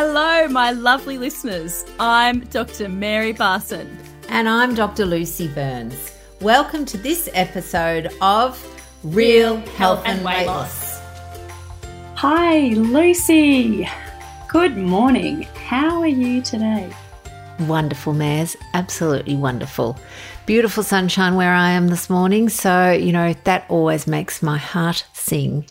Hello, my lovely listeners. I'm Dr. Mary Barson. And I'm Dr. Lucy Burns. Welcome to this episode of Real Health and, Weight Loss. Hi, Lucy. Good morning. How are you today? Wonderful, Mares. Absolutely wonderful. Beautiful sunshine where I am this morning. So, you know, that always makes my heart sing.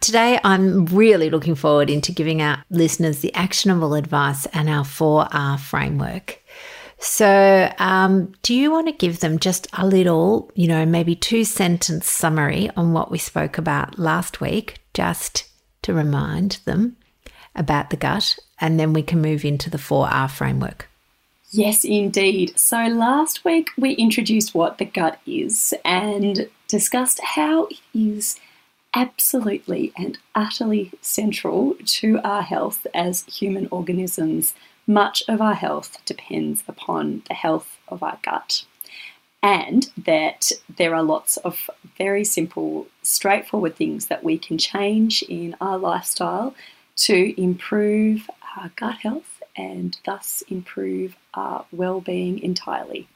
Today, I'm really looking forward into giving our listeners the actionable advice and our 4R framework. So, um, do you want to give them just a little, you know, maybe two sentence summary on what we spoke about last week, just to remind them about the gut, and then we can move into the 4R framework? Yes, indeed. So, last week we introduced what the gut is and discussed how it is absolutely and utterly central to our health as human organisms. Much of our health depends upon the health of our gut. And that there are lots of very simple, straightforward things that we can change in our lifestyle to improve our gut health and thus improve our well being entirely.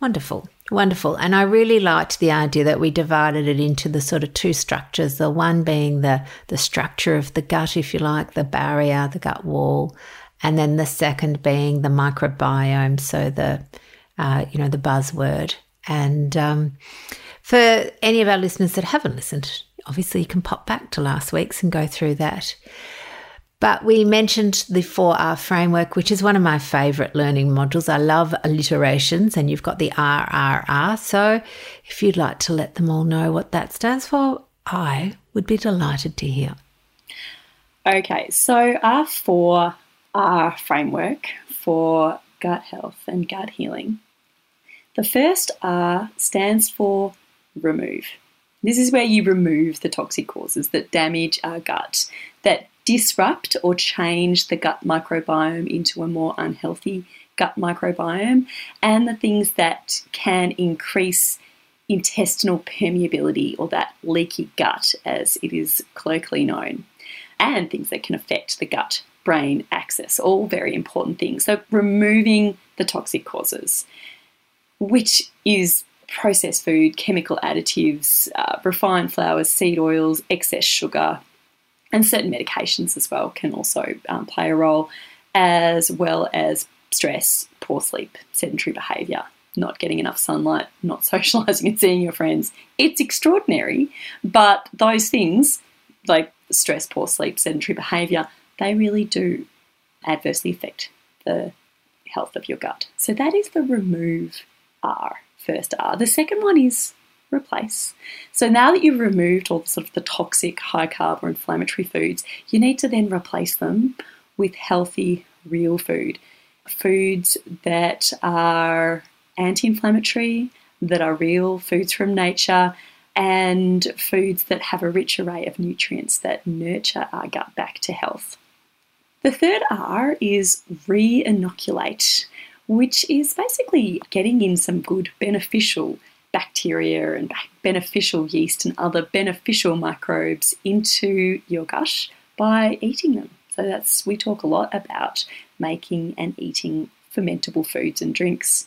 Wonderful, wonderful. And I really liked the idea that we divided it into the sort of two structures the one being the, the structure of the gut, if you like, the barrier, the gut wall, and then the second being the microbiome, so the, uh, you know, the buzzword. And um, for any of our listeners that haven't listened, obviously you can pop back to last week's and go through that. But we mentioned the 4R framework, which is one of my favorite learning modules. I love alliterations, and you've got the RRR. So if you'd like to let them all know what that stands for, I would be delighted to hear. Okay, so our 4R framework for gut health and gut healing. The first R stands for remove. This is where you remove the toxic causes that damage our gut, that disrupt or change the gut microbiome into a more unhealthy gut microbiome, and the things that can increase intestinal permeability or that leaky gut, as it is colloquially known, and things that can affect the gut brain axis, all very important things. So, removing the toxic causes, which is processed food, chemical additives, uh, refined flours, seed oils, excess sugar, and certain medications as well can also um, play a role, as well as stress, poor sleep, sedentary behaviour, not getting enough sunlight, not socialising and seeing your friends. It's extraordinary, but those things, like stress, poor sleep, sedentary behaviour, they really do adversely affect the health of your gut. So that is the remove R, first R. The second one is replace. So now that you've removed all sort of the toxic, high carb or inflammatory foods, you need to then replace them with healthy, real food. Foods that are anti inflammatory, that are real, foods from nature, and foods that have a rich array of nutrients that nurture our gut back to health. The third R is re inoculate, which is basically getting in some good beneficial bacteria and beneficial yeast and other beneficial microbes into your gut by eating them. So that's we talk a lot about making and eating fermentable foods and drinks.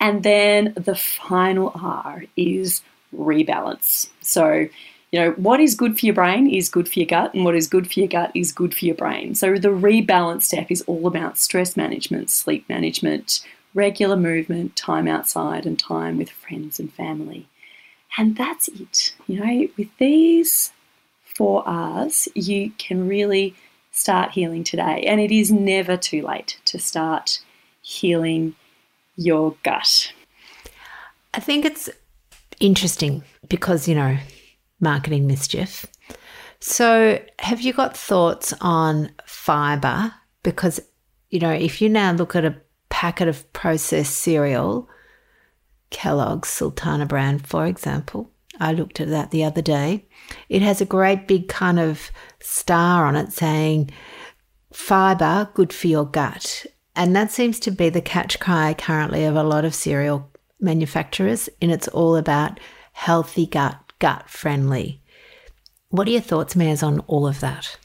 And then the final R is rebalance. So, you know, what is good for your brain is good for your gut, and what is good for your gut is good for your brain. So, the rebalance step is all about stress management, sleep management, regular movement, time outside, and time with friends and family. And that's it. You know, with these four R's, you can really start healing today. And it is never too late to start healing your gut. I think it's interesting because, you know, marketing mischief. So, have you got thoughts on fiber? Because, you know, if you now look at a packet of processed cereal, Kellogg's Sultana Bran, for example. I looked at that the other day. It has a great big kind of star on it saying, fiber, good for your gut. And that seems to be the catch cry currently of a lot of cereal manufacturers. And it's all about healthy gut, gut friendly. What are your thoughts, Mares, on all of that?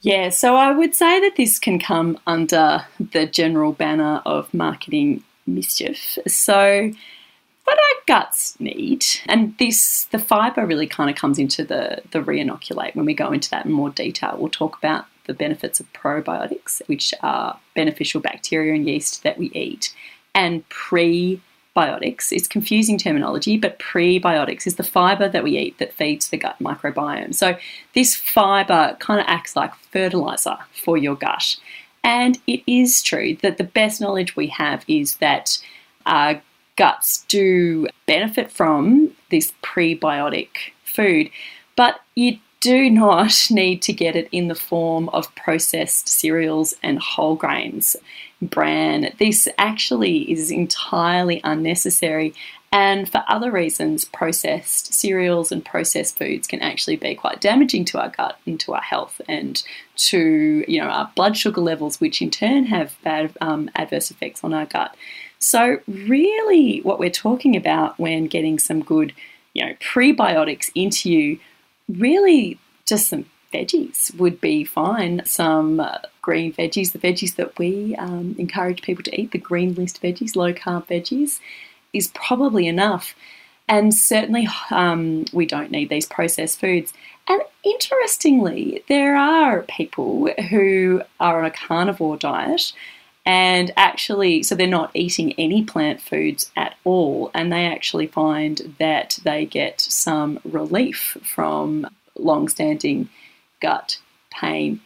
Yeah, so I would say that this can come under the general banner of marketing mischief. So, what our guts need, and this the fibre really kind of comes into the the re-inoculate when we go into that in more detail. We'll talk about the benefits of probiotics, which are beneficial bacteria and yeast that we eat, and pre is confusing terminology, but prebiotics is the fiber that we eat that feeds the gut microbiome. So this fiber kind of acts like fertilizer for your gut. And it is true that the best knowledge we have is that our guts do benefit from this prebiotic food, but you do not need to get it in the form of processed cereals and whole grains bran. This actually is entirely unnecessary. And for other reasons, processed cereals and processed foods can actually be quite damaging to our gut and to our health and to you know our blood sugar levels, which in turn have bad um, adverse effects on our gut. So really, what we're talking about when getting some good you know prebiotics into you, really just some veggies would be fine. Some uh, green veggies, the veggies that we um, encourage people to eat, the green list veggies, low carb veggies, is probably enough. And certainly, um, we don't need these processed foods. And interestingly, there are people who are on a carnivore diet and actually, so they're not eating any plant foods at all, and they actually find that they get some relief from long standing gut pain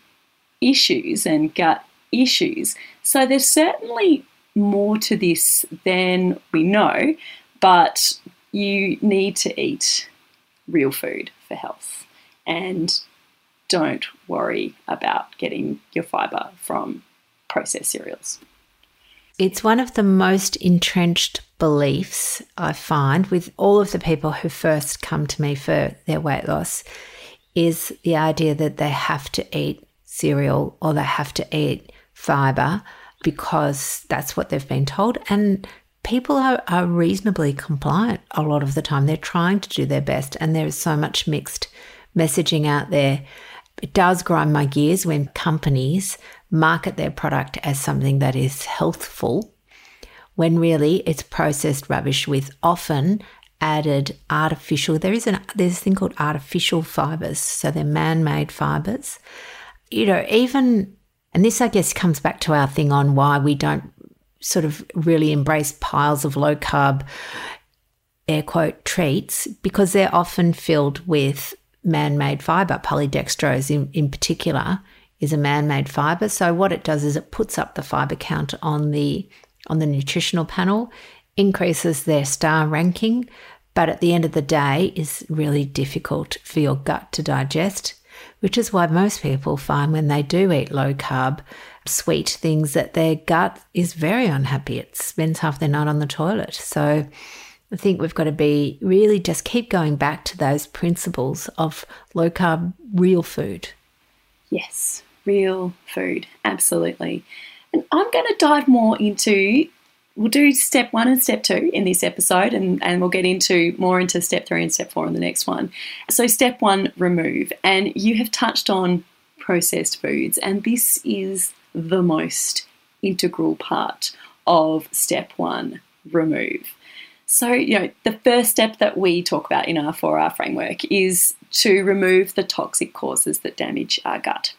issues and gut issues. So there's certainly more to this than we know, but you need to eat real food for health and don't worry about getting your fibre from processed cereals. It's one of the most entrenched beliefs I find with all of the people who first come to me for their weight loss is the idea that they have to eat cereal or they have to eat fiber because that's what they've been told. And people are, are reasonably compliant a lot of the time. They're trying to do their best, and there is so much mixed messaging out there. It does grind my gears when companies market their product as something that is healthful when really it's processed rubbish with often added artificial. There is an there's a thing called artificial fibers, so they're man-made fibers. You know, even and this I guess comes back to our thing on why we don't sort of really embrace piles of low carb air quote treats because they're often filled with man-made fiber. Polydextrose in, in particular is a man-made fiber. So what it does is it puts up the fiber count on the on the nutritional panel, increases their star ranking, but at the end of the day is really difficult for your gut to digest, which is why most people find when they do eat low carb, sweet things that their gut is very unhappy. It spends half their night on the toilet. So I think we've got to be really just keep going back to those principles of low carb, real food. Yes, real food, absolutely. And I'm going to dive more into we'll do step one and step two in this episode, and, and we'll get into more into step three and step four in the next one. So, step one, remove. And you have touched on processed foods, and this is the most integral part of step one, remove. So, you know, the first step that we talk about in our 4R framework is to remove the toxic causes that damage our gut.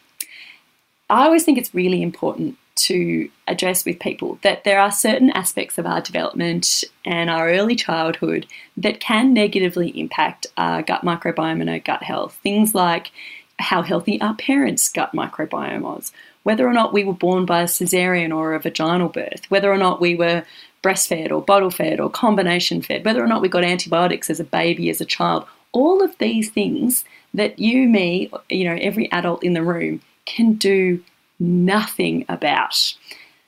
I always think it's really important to address with people that there are certain aspects of our development and our early childhood that can negatively impact our gut microbiome and our gut health. Things like how healthy our parents' gut microbiome was, whether or not we were born by a cesarean or a vaginal birth, whether or not we were breastfed or bottle fed or combination fed, whether or not we got antibiotics as a baby, as a child. All of these things that you, me, you know, every adult in the room can do nothing about.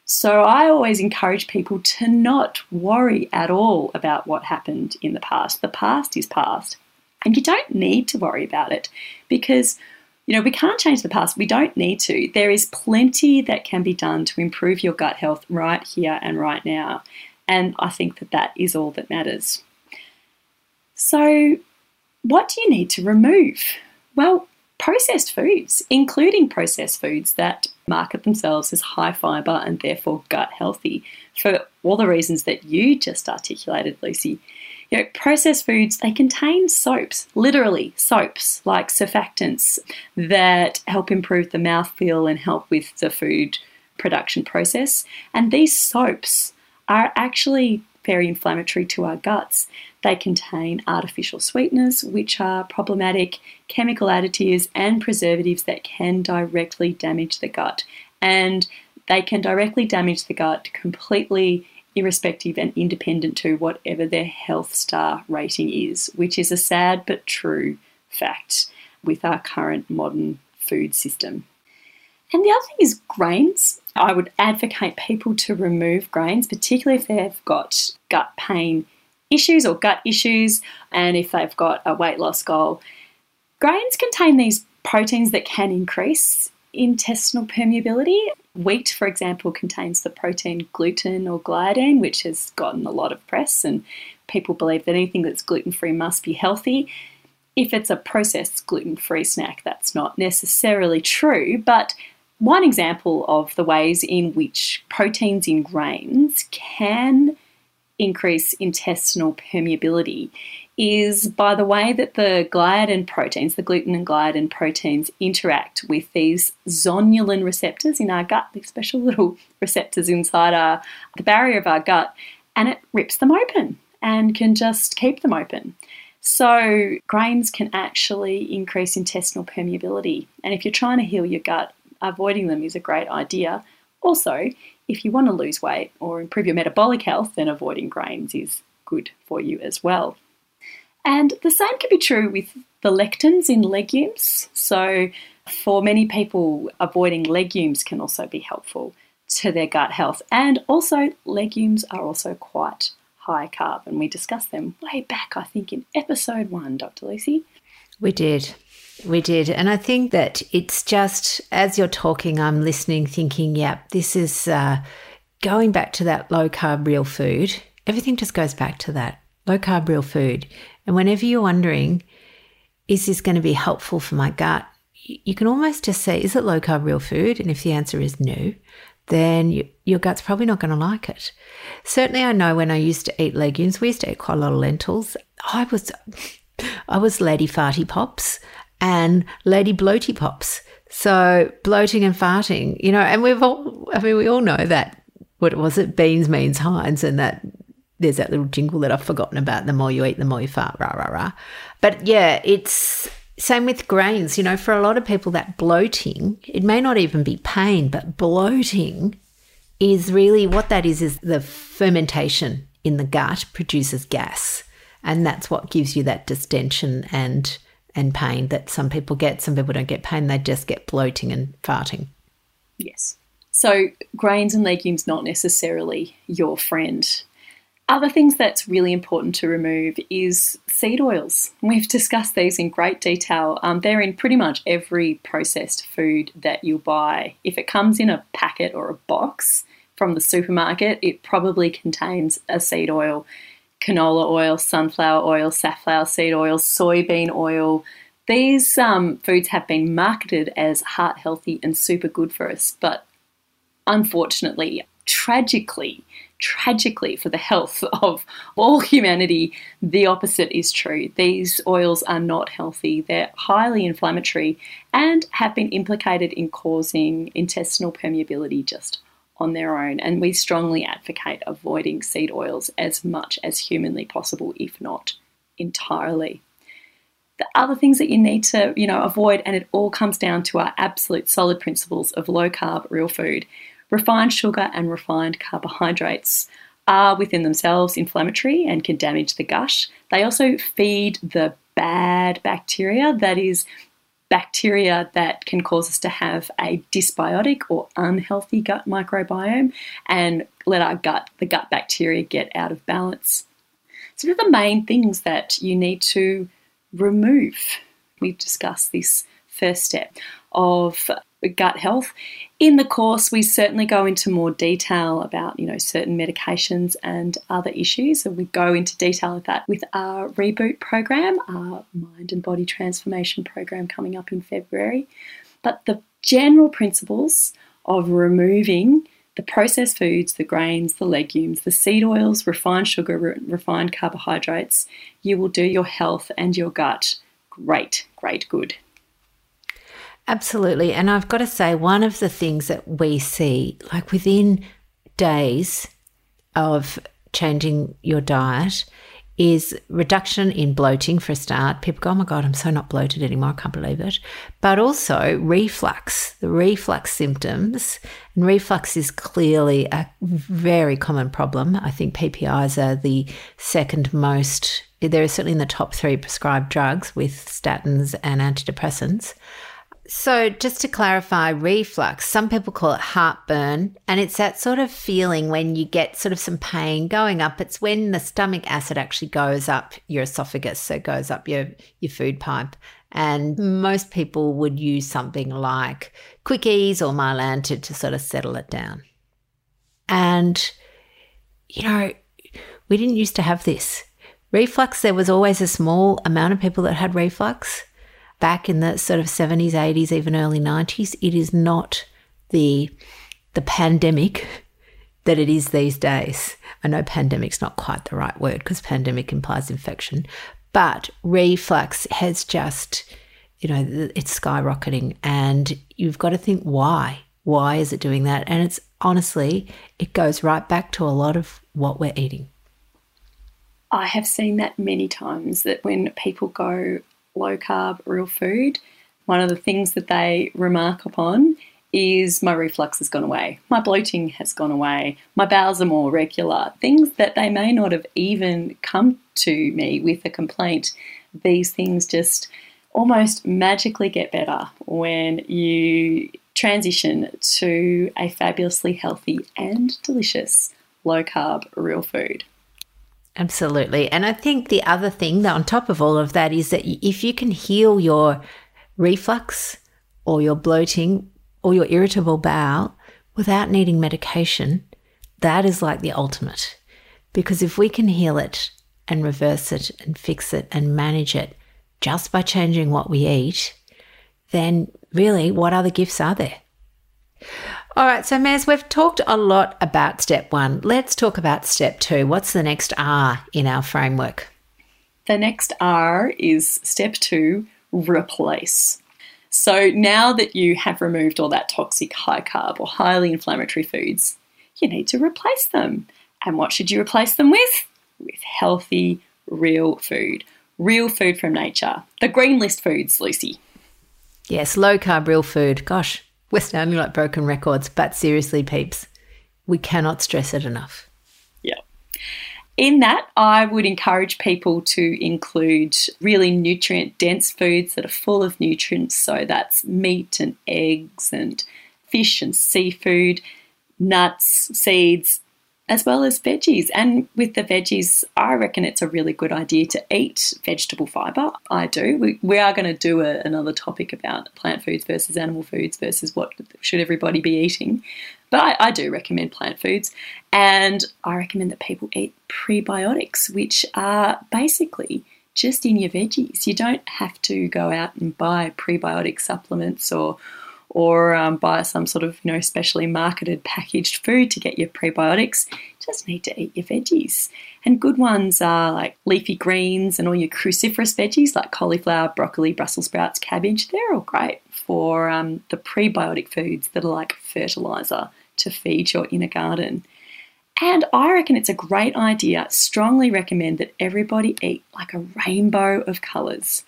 So I always encourage people to not worry at all about what happened in the past. The past is past. And you don't need to worry about it because you know, we can't change the past. We don't need to. There is plenty that can be done to improve your gut health right here and right now. And I think that that is all that matters. So, what do you need to remove? Well, processed foods, including processed foods that market themselves as high fiber and therefore gut healthy for all the reasons that you just articulated, Lucy. You know, processed foods, they contain soaps, literally soaps, like surfactants that help improve the mouthfeel and help with the food production process. And these soaps are actually very inflammatory to our guts. They contain artificial sweeteners, which are problematic, chemical additives, and preservatives that can directly damage the gut. And they can directly damage the gut completely irrespective and independent to whatever their health star rating is, which is a sad but true fact with our current modern food system. And the other thing is grains. I would advocate people to remove grains, particularly if they've got gut pain issues or gut issues, and if they've got a weight loss goal. Grains contain these proteins that can increase intestinal permeability. Wheat, for example, contains the protein gluten or gliadin, which has gotten a lot of press, and people believe that anything that's gluten free must be healthy. If it's a processed gluten free snack, that's not necessarily true, but one example of the ways in which proteins in grains can increase intestinal permeability is by the way that the gliadin proteins, the gluten and gliadin proteins, interact with these zonulin receptors in our gut, these special little receptors inside our, the barrier of our gut, and it rips them open and can just keep them open. So, grains can actually increase intestinal permeability. And if you're trying to heal your gut, avoiding them is a great idea. Also, if you want to lose weight or improve your metabolic health, then avoiding grains is good for you as well. And the same can be true with the lectins in legumes. So, for many people, avoiding legumes can also be helpful to their gut health. And also, legumes are also quite high carb, and we discussed them way back, I think, in episode one, Dr. Lucy. We did. We did. And I think that it's just as you're talking, I'm listening, thinking, yeah, this is uh, going back to that low carb, real food. Everything just goes back to that low carb, real food. And whenever you're wondering, is this going to be helpful for my gut? You can almost just say, is it low carb, real food? And if the answer is no, then you, your gut's probably not going to like it. Certainly, I know when I used to eat legumes, we used to eat quite a lot of lentils. I was, I was lady farty pops and lady bloaty pops. So bloating and farting, you know, and we've all, I mean, we all know that. What was it? Beans means Heinz, and that there's that little jingle that I've forgotten about. The more you eat, the more you fart, rah, rah, rah. But yeah, it's same with grains. You know, for a lot of people, that bloating, it may not even be pain, but bloating is really what that is, is the fermentation in the gut produces gas. And that's what gives you that distension and and pain that some people get. Some people don't get pain, they just get bloating and farting. Yes. So grains and legumes not necessarily your friend. Other things that's really important to remove is seed oils. We've discussed these in great detail. Um, they're in pretty much every processed food that you buy. If it comes in a packet or a box from the supermarket, it probably contains a seed oil. Canola oil, sunflower oil, safflower seed oil, soybean oil. These um, foods have been marketed as heart healthy and super good for us, but unfortunately, tragically, tragically for the health of all humanity, the opposite is true. These oils are not healthy, they're highly inflammatory, and have been implicated in causing intestinal permeability just on their own. And we strongly advocate avoiding seed oils as much as humanly possible, if not entirely. The other things that you need to, you know, avoid, and it all comes down to our absolute solid principles of low carb, real food, Refined sugar and refined carbohydrates are within themselves inflammatory and can damage the gut. They also feed the bad bacteria, that is, bacteria that can cause us to have a dysbiotic or unhealthy gut microbiome and let our gut, the gut bacteria, get out of balance. So, what are the main things that you need to remove? We've discussed this first step of gut health. In the course, we certainly go into more detail about, you know, certain medications and other issues. and we go into detail of that with our reboot program, our mind and body transformation program coming up in February. But the general principles of removing the processed foods, the grains, the legumes, the seed oils, refined sugar, refined carbohydrates, you will do your health and your gut great, great good. Absolutely. And I've got to say, one of the things that we see, like within days of changing your diet, is reduction in bloating for a start. People go, oh my God, I'm so not bloated anymore. I can't believe it. But also reflux, the reflux symptoms. And reflux is clearly a very common problem. I think PPIs are the second most, they're certainly in the top three prescribed drugs with statins and antidepressants. So, just to clarify, reflux, some people call it heartburn, and it's that sort of feeling when you get sort of some pain going up. It's when the stomach acid actually goes up your esophagus, so it goes up your, your food pipe. And most people would use something like Quick-Eze or Mylanta to sort of settle it down. And, you know, we didn't used to have this. Reflux, there was always a small amount of people that had reflux back in the sort of 70s, 80s, even early 90s. It is not the the pandemic that it is these days. I know pandemic's not quite the right word because pandemic implies infection, but reflux has just, you know, it's skyrocketing and you've got to think why. Why is it doing that? And it's honestly, it goes right back to a lot of what we're eating. I have seen that many times that when people go low carb, real food, one of the things that they remark upon is my reflux has gone away, my bloating has gone away, my bowels are more regular, things that they may not have even come to me with a complaint. These things just almost magically get better when you transition to a fabulously healthy and delicious low carb real food. Absolutely. And I think the other thing that on top of all of that is that if you can heal your reflux or your bloating or your irritable bowel without needing medication, that is like the ultimate. Because if we can heal it and reverse it and fix it and manage it just by changing what we eat, then really, what other gifts are there? All right, so Maz, we've talked a lot about step one. Let's talk about step two. What's the next R in our framework? The next R is step two replace. So now that you have removed all that toxic high carb or highly inflammatory foods, you need to replace them. And what should you replace them with? With healthy, real food. Real food from nature. The green list foods, Lucy. Yes, low carb, real food. Gosh, we're sounding like broken records, but seriously, peeps, we cannot stress it enough. Yeah. In that, I would encourage people to include really nutrient dense foods that are full of nutrients. So that's meat and eggs and fish and seafood, nuts, seeds, as well as veggies. And with the veggies, I reckon it's a really good idea to eat vegetable fibre. I do. We, we are going to do a, another topic about plant foods versus animal foods versus what should everybody be eating. But I, I do recommend plant foods. And I recommend that people eat prebiotics, which are basically just in your veggies. You don't have to go out and buy prebiotic supplements or or um, buy some sort of you know specially marketed packaged food to get your prebiotics. Just need to eat your veggies. And good ones are like leafy greens and all your cruciferous veggies like cauliflower, broccoli, Brussels sprouts, cabbage. They're all great for um, the prebiotic foods that are like fertilizer to feed your inner garden. And I reckon it's a great idea, strongly recommend that everybody eat like a rainbow of colours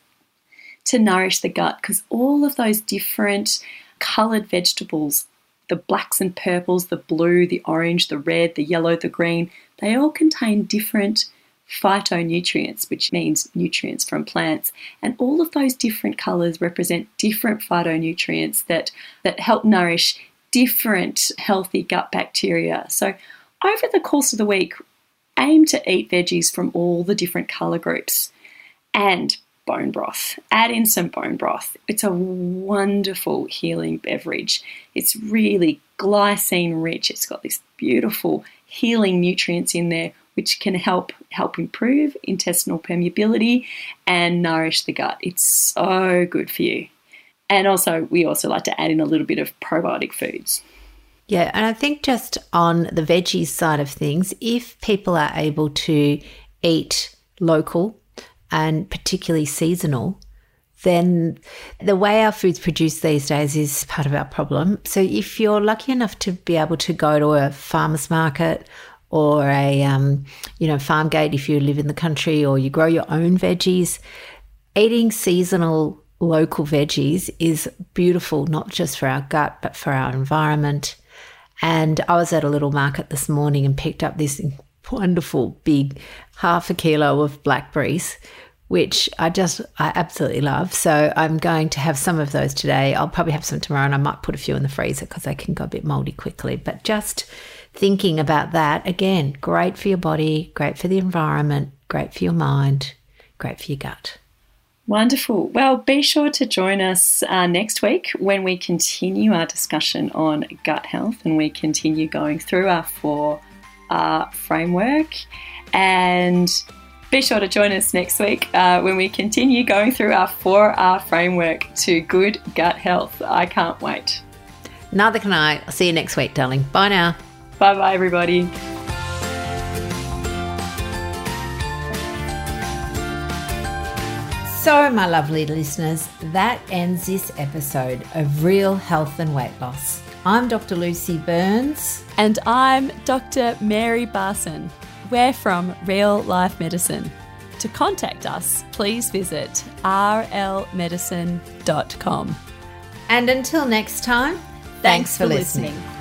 to nourish the gut because all of those different coloured vegetables the blacks and purples, the blue, the orange, the red, the yellow, the green they all contain different phytonutrients, which means nutrients from plants. And all of those different colours represent different phytonutrients that, that help nourish different healthy gut bacteria. So, over the course of the week, aim to eat veggies from all the different colour groups. And bone broth. Add in some bone broth. It's a wonderful healing beverage. It's really glycine rich. It's got this beautiful healing nutrients in there which can help help improve intestinal permeability and nourish the gut. It's so good for you. And also we also like to add in a little bit of probiotic foods. Yeah, and I think just on the veggies side of things, if people are able to eat local and particularly seasonal, then the way our food's produced these days is part of our problem. So if you're lucky enough to be able to go to a farmer's market or a um, you know farm gate if you live in the country or you grow your own veggies, eating seasonal local veggies is beautiful not just for our gut but for our environment and I was at a little market this morning and picked up this wonderful big half a kilo of blackberries, which I just, I absolutely love. So I'm going to have some of those today. I'll probably have some tomorrow and I might put a few in the freezer because they can go a bit moldy quickly. But just thinking about that, again, great for your body, great for the environment, great for your mind, great for your gut. Wonderful. Well, be sure to join us uh, next week when we continue our discussion on gut health and we continue going through our four uh, framework. And be sure to join us next week uh, when we continue going through our 4R framework to good gut health. I can't wait. Neither can I. I'll see you next week, darling. Bye now. Bye bye, everybody. So, my lovely listeners, that ends this episode of Real Health and Weight Loss. I'm Dr. Lucy Burns. And I'm Dr. Mary Barson. We're from Real Life Medicine. To contact us, please visit rlmedicine.com. And until next time, thanks, thanks for, listening. listening.